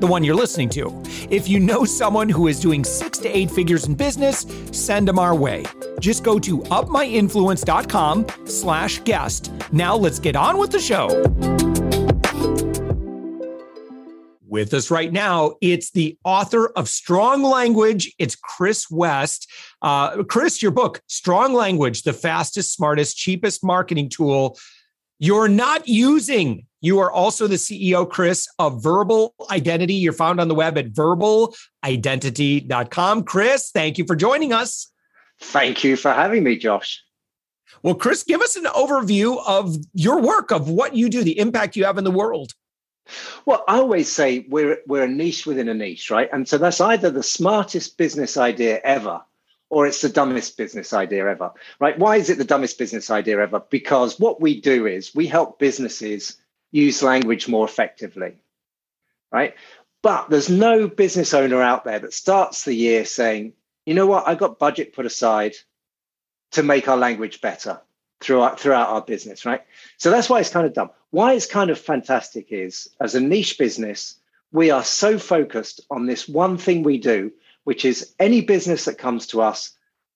the one you're listening to. If you know someone who is doing six to eight figures in business, send them our way. Just go to upmyinfluence.com slash guest. Now let's get on with the show. With us right now, it's the author of Strong Language. It's Chris West. Uh, Chris, your book, Strong Language, the fastest, smartest, cheapest marketing tool you're not using. You are also the CEO, Chris, of Verbal Identity. You're found on the web at verbalidentity.com. Chris, thank you for joining us. Thank you for having me, Josh. Well, Chris, give us an overview of your work, of what you do, the impact you have in the world. Well, I always say we're we're a niche within a niche, right? And so that's either the smartest business idea ever or it's the dumbest business idea ever, right? Why is it the dumbest business idea ever? Because what we do is we help businesses use language more effectively, right? But there's no business owner out there that starts the year saying, you know what, I got budget put aside to make our language better throughout throughout our business, right? So that's why it's kind of dumb. Why it's kind of fantastic is as a niche business, we are so focused on this one thing we do, which is any business that comes to us,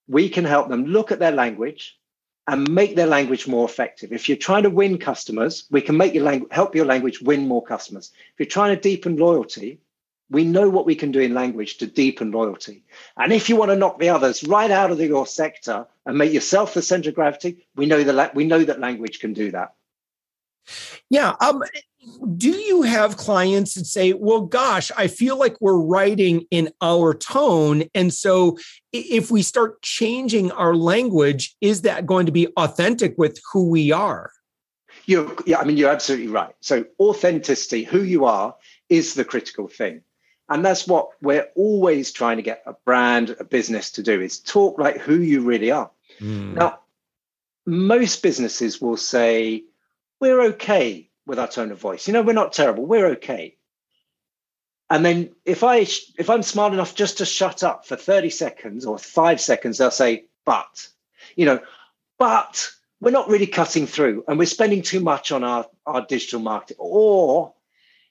we can help them look at their language and make their language more effective. If you're trying to win customers, we can make your language help your language win more customers. If you're trying to deepen loyalty, we know what we can do in language to deepen loyalty. And if you want to knock the others right out of your sector and make yourself the center of gravity, we know that we know that language can do that. Yeah. Um, do you have clients that say, well, gosh, I feel like we're writing in our tone. And so if we start changing our language, is that going to be authentic with who we are? you yeah, I mean, you're absolutely right. So authenticity, who you are, is the critical thing. And that's what we're always trying to get a brand, a business to do is talk like who you really are. Mm. Now, most businesses will say, we're okay with our tone of voice. You know, we're not terrible. We're okay. And then if I if I'm smart enough just to shut up for 30 seconds or 5 seconds they'll say but you know but we're not really cutting through and we're spending too much on our our digital marketing or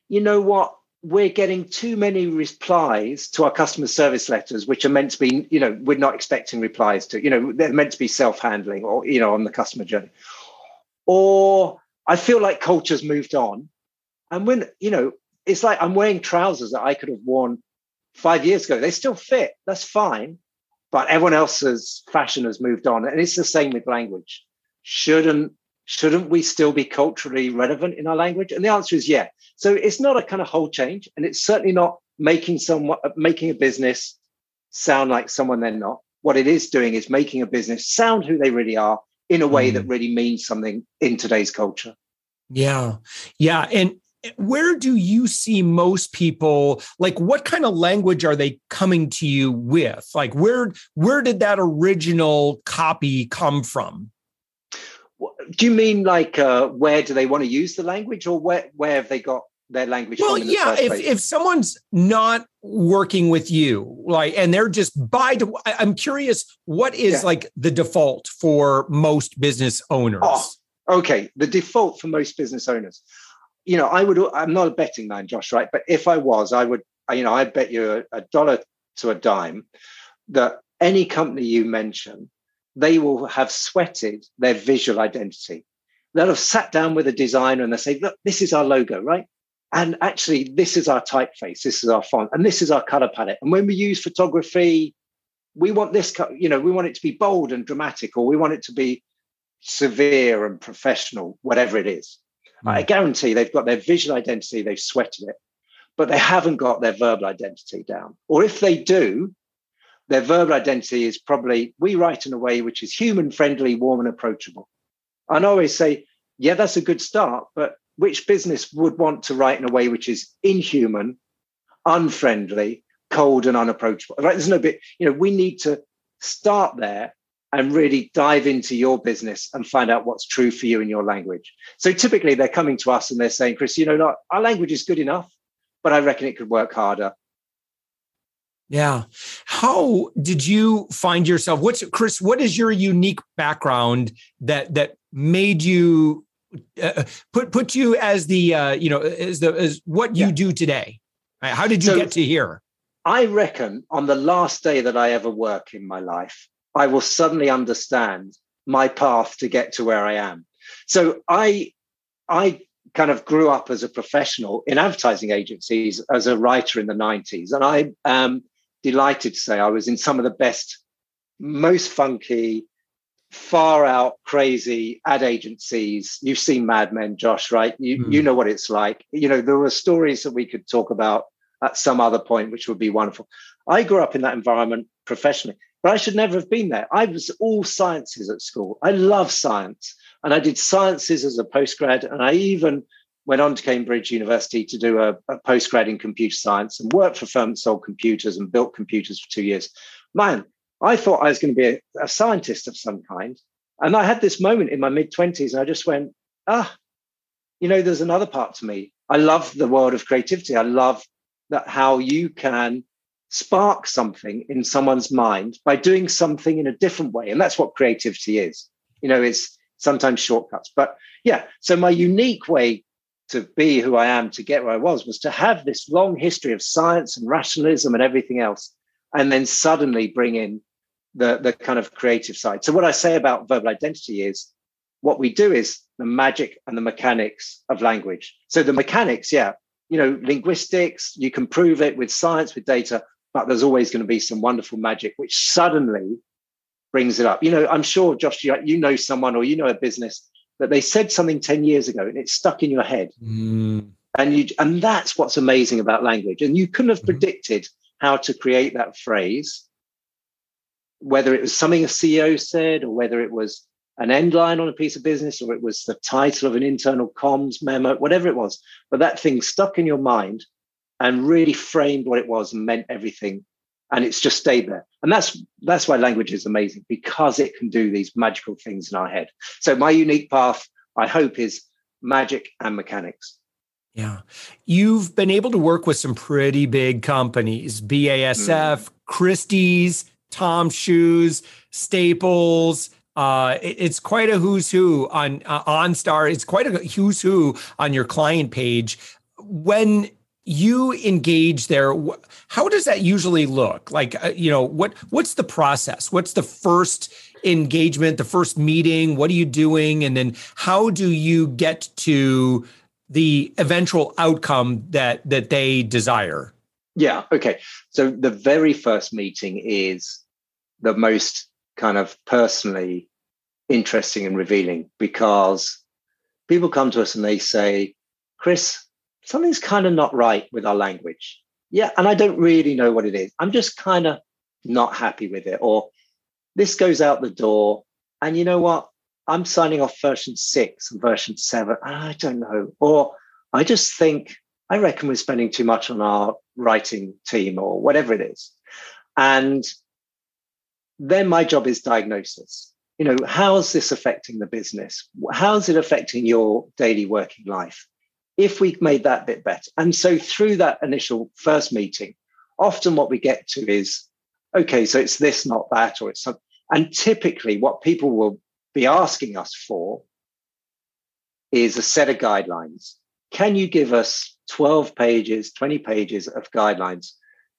you know what we're getting too many replies to our customer service letters, which are meant to be, you know, we're not expecting replies to, you know, they're meant to be self-handling or, you know, on the customer journey. Or I feel like culture's moved on. And when, you know, it's like I'm wearing trousers that I could have worn five years ago. They still fit. That's fine. But everyone else's fashion has moved on. And it's the same with language. Shouldn't shouldn't we still be culturally relevant in our language? And the answer is yeah. So it's not a kind of whole change, and it's certainly not making someone making a business sound like someone they're not. What it is doing is making a business sound who they really are in a way mm. that really means something in today's culture. Yeah. Yeah. And where do you see most people like what kind of language are they coming to you with like where where did that original copy come from do you mean like uh, where do they want to use the language or where where have they got their language well yeah if, if someone's not working with you like and they're just by de- i'm curious what is yeah. like the default for most business owners oh, okay the default for most business owners you know i would i'm not a betting man josh right but if i was i would you know i'd bet you a, a dollar to a dime that any company you mention they will have sweated their visual identity. They'll have sat down with a designer and they say, look, this is our logo, right? And actually, this is our typeface, this is our font, and this is our color palette. And when we use photography, we want this, you know, we want it to be bold and dramatic, or we want it to be severe and professional, whatever it is. Mm. I guarantee they've got their visual identity, they've sweated it, but they haven't got their verbal identity down. Or if they do, their verbal identity is probably we write in a way which is human friendly, warm, and approachable. And I always say, yeah, that's a good start, but which business would want to write in a way which is inhuman, unfriendly, cold, and unapproachable. Right? There's no bit, you know, we need to start there and really dive into your business and find out what's true for you in your language. So typically they're coming to us and they're saying, Chris, you know, our language is good enough, but I reckon it could work harder. Yeah. How did you find yourself? What's Chris? What is your unique background that that made you uh, uh put put you as the uh, you know as the as what you yeah. do today? How did you so, get to here? I reckon on the last day that I ever work in my life, I will suddenly understand my path to get to where I am. So I I kind of grew up as a professional in advertising agencies as a writer in the 90s. And I am delighted to say I was in some of the best, most funky, far out, crazy ad agencies. You've seen Mad Men, Josh, right? You, mm. you know what it's like. You know, there were stories that we could talk about at some other point, which would be wonderful. I grew up in that environment professionally. But I should never have been there. I was all sciences at school. I love science. And I did sciences as a postgrad. And I even went on to Cambridge University to do a, a postgrad in computer science and worked for firms that sold computers and built computers for two years. Man, I thought I was going to be a, a scientist of some kind. And I had this moment in my mid 20s and I just went, ah, you know, there's another part to me. I love the world of creativity. I love that how you can spark something in someone's mind by doing something in a different way. And that's what creativity is. You know, it's sometimes shortcuts. But yeah, so my unique way to be who I am, to get where I was, was to have this long history of science and rationalism and everything else, and then suddenly bring in the, the kind of creative side. So what I say about verbal identity is what we do is the magic and the mechanics of language. So the mechanics, yeah, you know, linguistics, you can prove it with science, with data, but there's always going to be some wonderful magic which suddenly brings it up. You know, I'm sure, Josh, you, you know someone or you know a business that they said something 10 years ago and it's stuck in your head. Mm. And you and that's what's amazing about language. And you couldn't have mm predicted how to create that phrase, whether it was something a CEO said or whether it was an end line on a piece of business or it was the title of an internal comms memo, whatever it was. But that thing stuck in your mind and really framed what it was and meant everything. And it's just stayed there. And that's that's why language is amazing because it can do these magical things in our head. So my unique path i hope is magic and mechanics. Yeah. You've been able to work with some pretty big companies basf mm. christie's tom shoes staples uh, it's quite a who's who on uh, OnStar. It's quite a who's who on your client page. When you engage there how does that usually look? Like uh, you know what what's the process? What's the first engagement the first meeting? What are you doing? And then how do you get to the eventual outcome that that they desire yeah okay so the very first meeting is the most kind of personally interesting and revealing because people come to us and they say chris something's kind of not right with our language. Yeah, and I don't really know what it is. I'm just kind of not happy with it. Or this goes out the door, and you know what? I'm signing off version six and version seven. I don't know. Or I just think, I reckon we're spending too much on our writing team or whatever it is. And then my job is diagnosis. You know, how's this affecting the business? How's it affecting your daily working life? if we made that bit better. And so through that initial first meeting, often what we get to is, okay, so it's this, not that, or it's something. And typically what people will be asking us for is a set of guidelines. Can you give us 12 pages, 20 pages of guidelines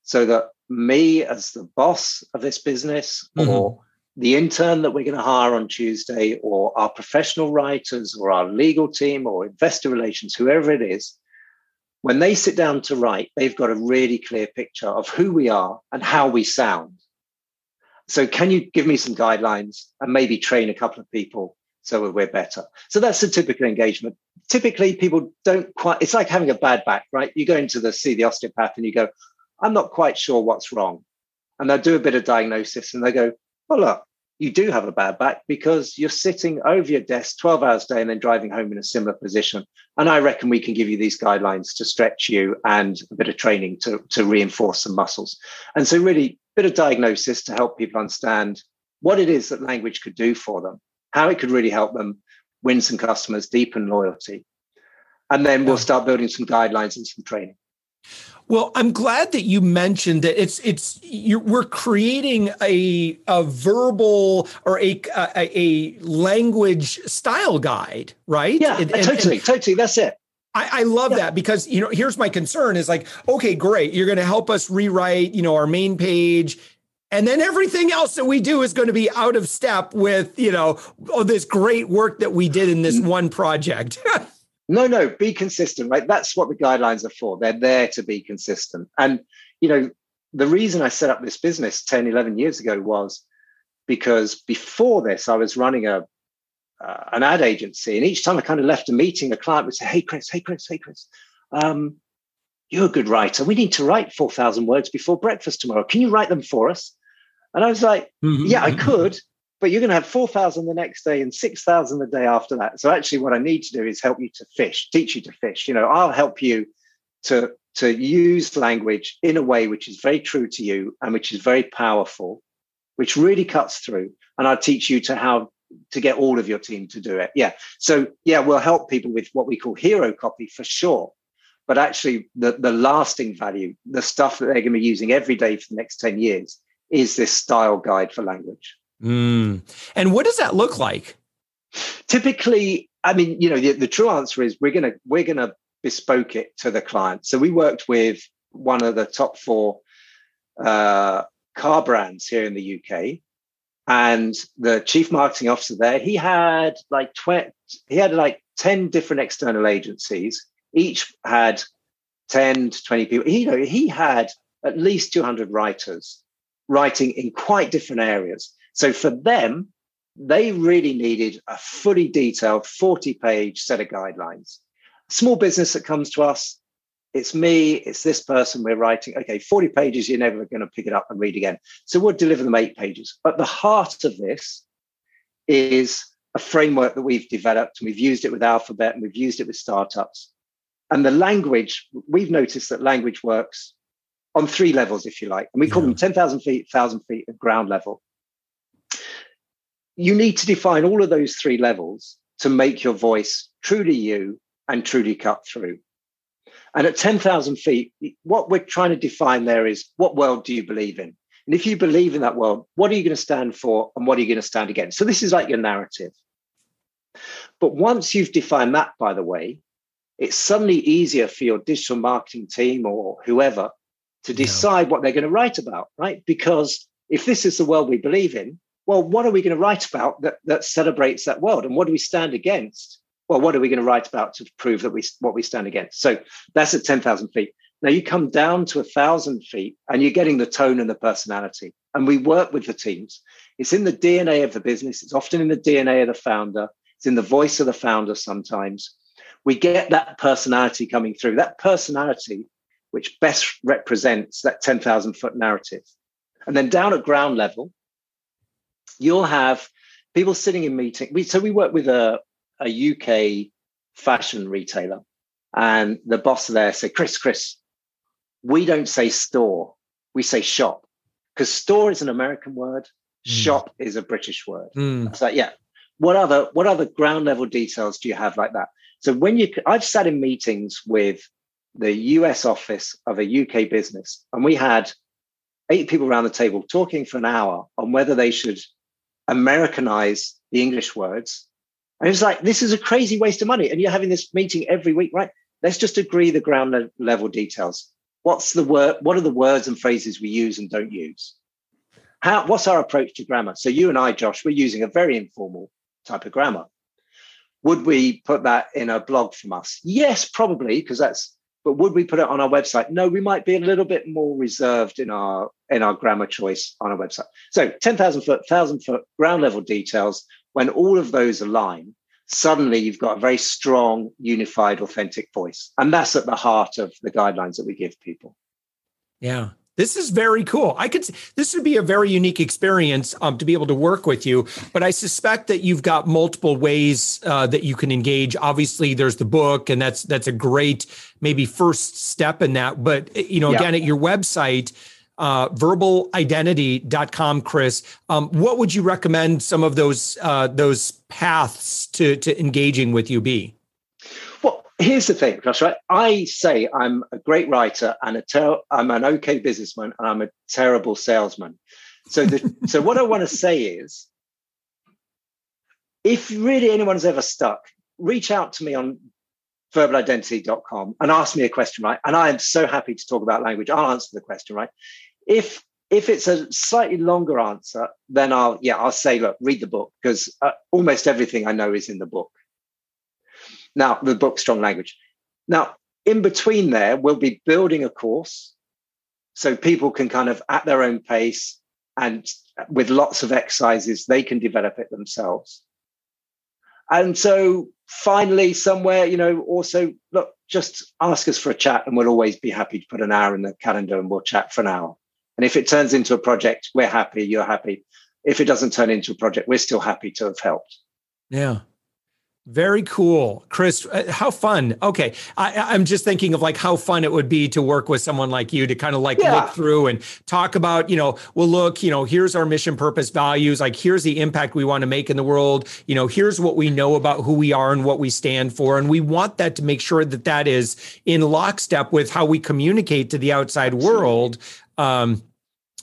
so that me as the boss of this business mm-hmm. or the intern that we're going to hire on Tuesday, or our professional writers, or our legal team, or investor relations, whoever it is, when they sit down to write, they've got a really clear picture of who we are and how we sound. So, can you give me some guidelines and maybe train a couple of people so we're better? So, that's a typical engagement. Typically, people don't quite, it's like having a bad back, right? You go into the see the osteopath and you go, I'm not quite sure what's wrong. And they'll do a bit of diagnosis and they go, well, look, you do have a bad back because you're sitting over your desk 12 hours a day and then driving home in a similar position. And I reckon we can give you these guidelines to stretch you and a bit of training to, to reinforce some muscles. And so, really, a bit of diagnosis to help people understand what it is that language could do for them, how it could really help them win some customers, deepen loyalty. And then we'll start building some guidelines and some training. Well, I'm glad that you mentioned that it's it's we're creating a a verbal or a a, a language style guide, right? Yeah, and, totally, and, totally. That's it. I, I love yeah. that because you know here's my concern is like okay great you're going to help us rewrite you know our main page and then everything else that we do is going to be out of step with you know all this great work that we did in this mm. one project No, no, be consistent, right? That's what the guidelines are for. They're there to be consistent. And, you know, the reason I set up this business 10, 11 years ago was because before this, I was running a uh, an ad agency. And each time I kind of left a meeting, a client would say, Hey, Chris, hey, Chris, hey, Chris, um, you're a good writer. We need to write 4,000 words before breakfast tomorrow. Can you write them for us? And I was like, mm-hmm. Yeah, I could but you're going to have 4,000 the next day and 6,000 the day after that. So actually what I need to do is help you to fish, teach you to fish. You know, I'll help you to, to use language in a way which is very true to you and which is very powerful, which really cuts through. And I'll teach you to how to get all of your team to do it. Yeah. So yeah, we'll help people with what we call hero copy for sure. But actually the, the lasting value, the stuff that they're going to be using every day for the next 10 years is this style guide for language. Mm. And what does that look like? Typically, I mean, you know, the, the true answer is we're gonna we're gonna bespoke it to the client. So we worked with one of the top four uh, car brands here in the UK, and the chief marketing officer there, he had like tw- he had like ten different external agencies. Each had ten to twenty people. He, you know, he had at least two hundred writers writing in quite different areas. So for them, they really needed a fully detailed 40 page set of guidelines. Small business that comes to us, it's me, it's this person we're writing. Okay, 40 pages, you're never going to pick it up and read again. So we'll deliver them eight pages. But the heart of this is a framework that we've developed and we've used it with Alphabet and we've used it with startups. And the language, we've noticed that language works on three levels, if you like. And we call yeah. them 10,000 feet, 1,000 feet of ground level you need to define all of those three levels to make your voice truly you and truly cut through. And at 10,000 feet, what we're trying to define there is what world do you believe in? And if you believe in that world, what are you going to stand for and what are you going to stand against? So this is like your narrative. But once you've defined that, by the way, it's suddenly easier for your digital marketing team or whoever to decide yeah. what they're going to write about, right? Because if this is the world we believe in, well, what are we going to write about that, that celebrates that world? And what do we stand against? Well, what are we going to write about to prove that we what we stand against? So that's at 10,000 feet. Now you come down to a thousand feet and you're getting the tone and the personality. And we work with the teams. It's in the DNA of the business. It's often in the DNA of the founder. It's in the voice of the founder sometimes. We get that personality coming through, that personality which best represents that 10,000 foot narrative. And then down at ground level, you'll have people sitting in meeting. We, so we work with a, a UK fashion retailer, and the boss there said, Chris, Chris, we don't say store, we say shop. Because store is an American word, mm. shop is a British word. Mm. So yeah. What other what other ground level details do you have like that? So when you I've sat in meetings with the US office of a UK business, and we had eight people around the table talking for an hour on whether they should Americanize the English words. And it's like, this is a crazy waste of money. And you're having this meeting every week, right? Let's just agree the ground level details. What's the word? What are the words and phrases we use and don't use? How, what's our approach to grammar? So you and I, Josh, we're using a very informal type of grammar. Would we put that in a blog from us? Yes, probably, because that's but would we put it on our website? No, we might be a little bit more reserved in our in our grammar choice on our website. So 10,000 foot, 1,000 foot ground level details, when all of those align, suddenly you've got a very strong, unified, authentic voice. And that's at the heart of the guidelines that we give people. Yeah. This is very cool. I could this would be a very unique experience um, to be able to work with you. But I suspect that you've got multiple ways uh, that you can engage. Obviously, there's the book, and that's that's a great maybe first step in that. But you know, yeah. again, at your website, uh, verbalidentity.com, Chris, um, what would you recommend some of those uh, those paths to to engaging with you be? Here's the thing, Josh, right? I say I'm a great writer and a ter- I'm an okay businessman and I'm a terrible salesman. So the, so what I want to say is if really anyone's ever stuck, reach out to me on verbalidentity.com and ask me a question, right? And I am so happy to talk about language. I'll answer the question, right? If if it's a slightly longer answer, then I'll yeah, I'll say, look, read the book because uh, almost everything I know is in the book. Now, the book Strong Language. Now, in between there, we'll be building a course so people can kind of at their own pace and with lots of exercises, they can develop it themselves. And so finally, somewhere, you know, also look, just ask us for a chat and we'll always be happy to put an hour in the calendar and we'll chat for an hour. And if it turns into a project, we're happy, you're happy. If it doesn't turn into a project, we're still happy to have helped. Yeah. Very cool, Chris. Uh, how fun. Okay. I, am just thinking of like how fun it would be to work with someone like you to kind of like yeah. look through and talk about, you know, well, look, you know, here's our mission, purpose, values. Like, here's the impact we want to make in the world. You know, here's what we know about who we are and what we stand for. And we want that to make sure that that is in lockstep with how we communicate to the outside world. Um,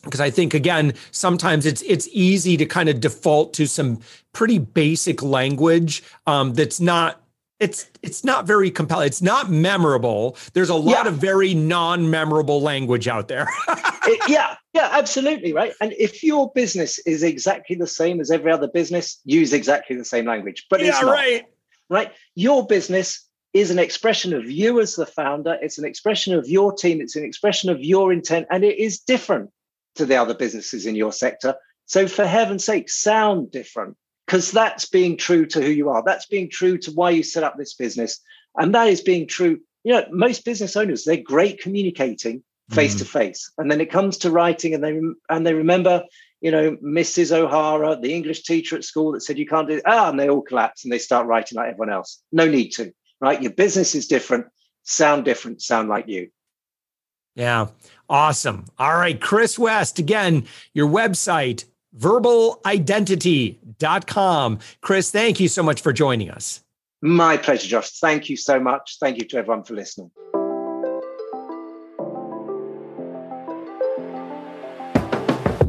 because I think again sometimes it's it's easy to kind of default to some pretty basic language um, that's not it's it's not very compelling. It's not memorable. There's a lot yeah. of very non-memorable language out there. it, yeah, yeah, absolutely, right. And if your business is exactly the same as every other business, use exactly the same language. But yeah, it's not, right. Right. Your business is an expression of you as the founder. It's an expression of your team. It's an expression of your intent, and it is different to the other businesses in your sector. So, for heaven's sake, sound different because that's being true to who you are. That's being true to why you set up this business. And that is being true. You know, most business owners, they're great communicating face to face. And then it comes to writing and they and they remember, you know, Mrs. O'Hara, the English teacher at school that said you can't do it. Ah, and they all collapse and they start writing like everyone else. No need to, right? Your business is different, sound different, sound like you. Yeah. Awesome. All right. Chris West, again, your website, verbalidentity.com. Chris, thank you so much for joining us. My pleasure, Josh. Thank you so much. Thank you to everyone for listening.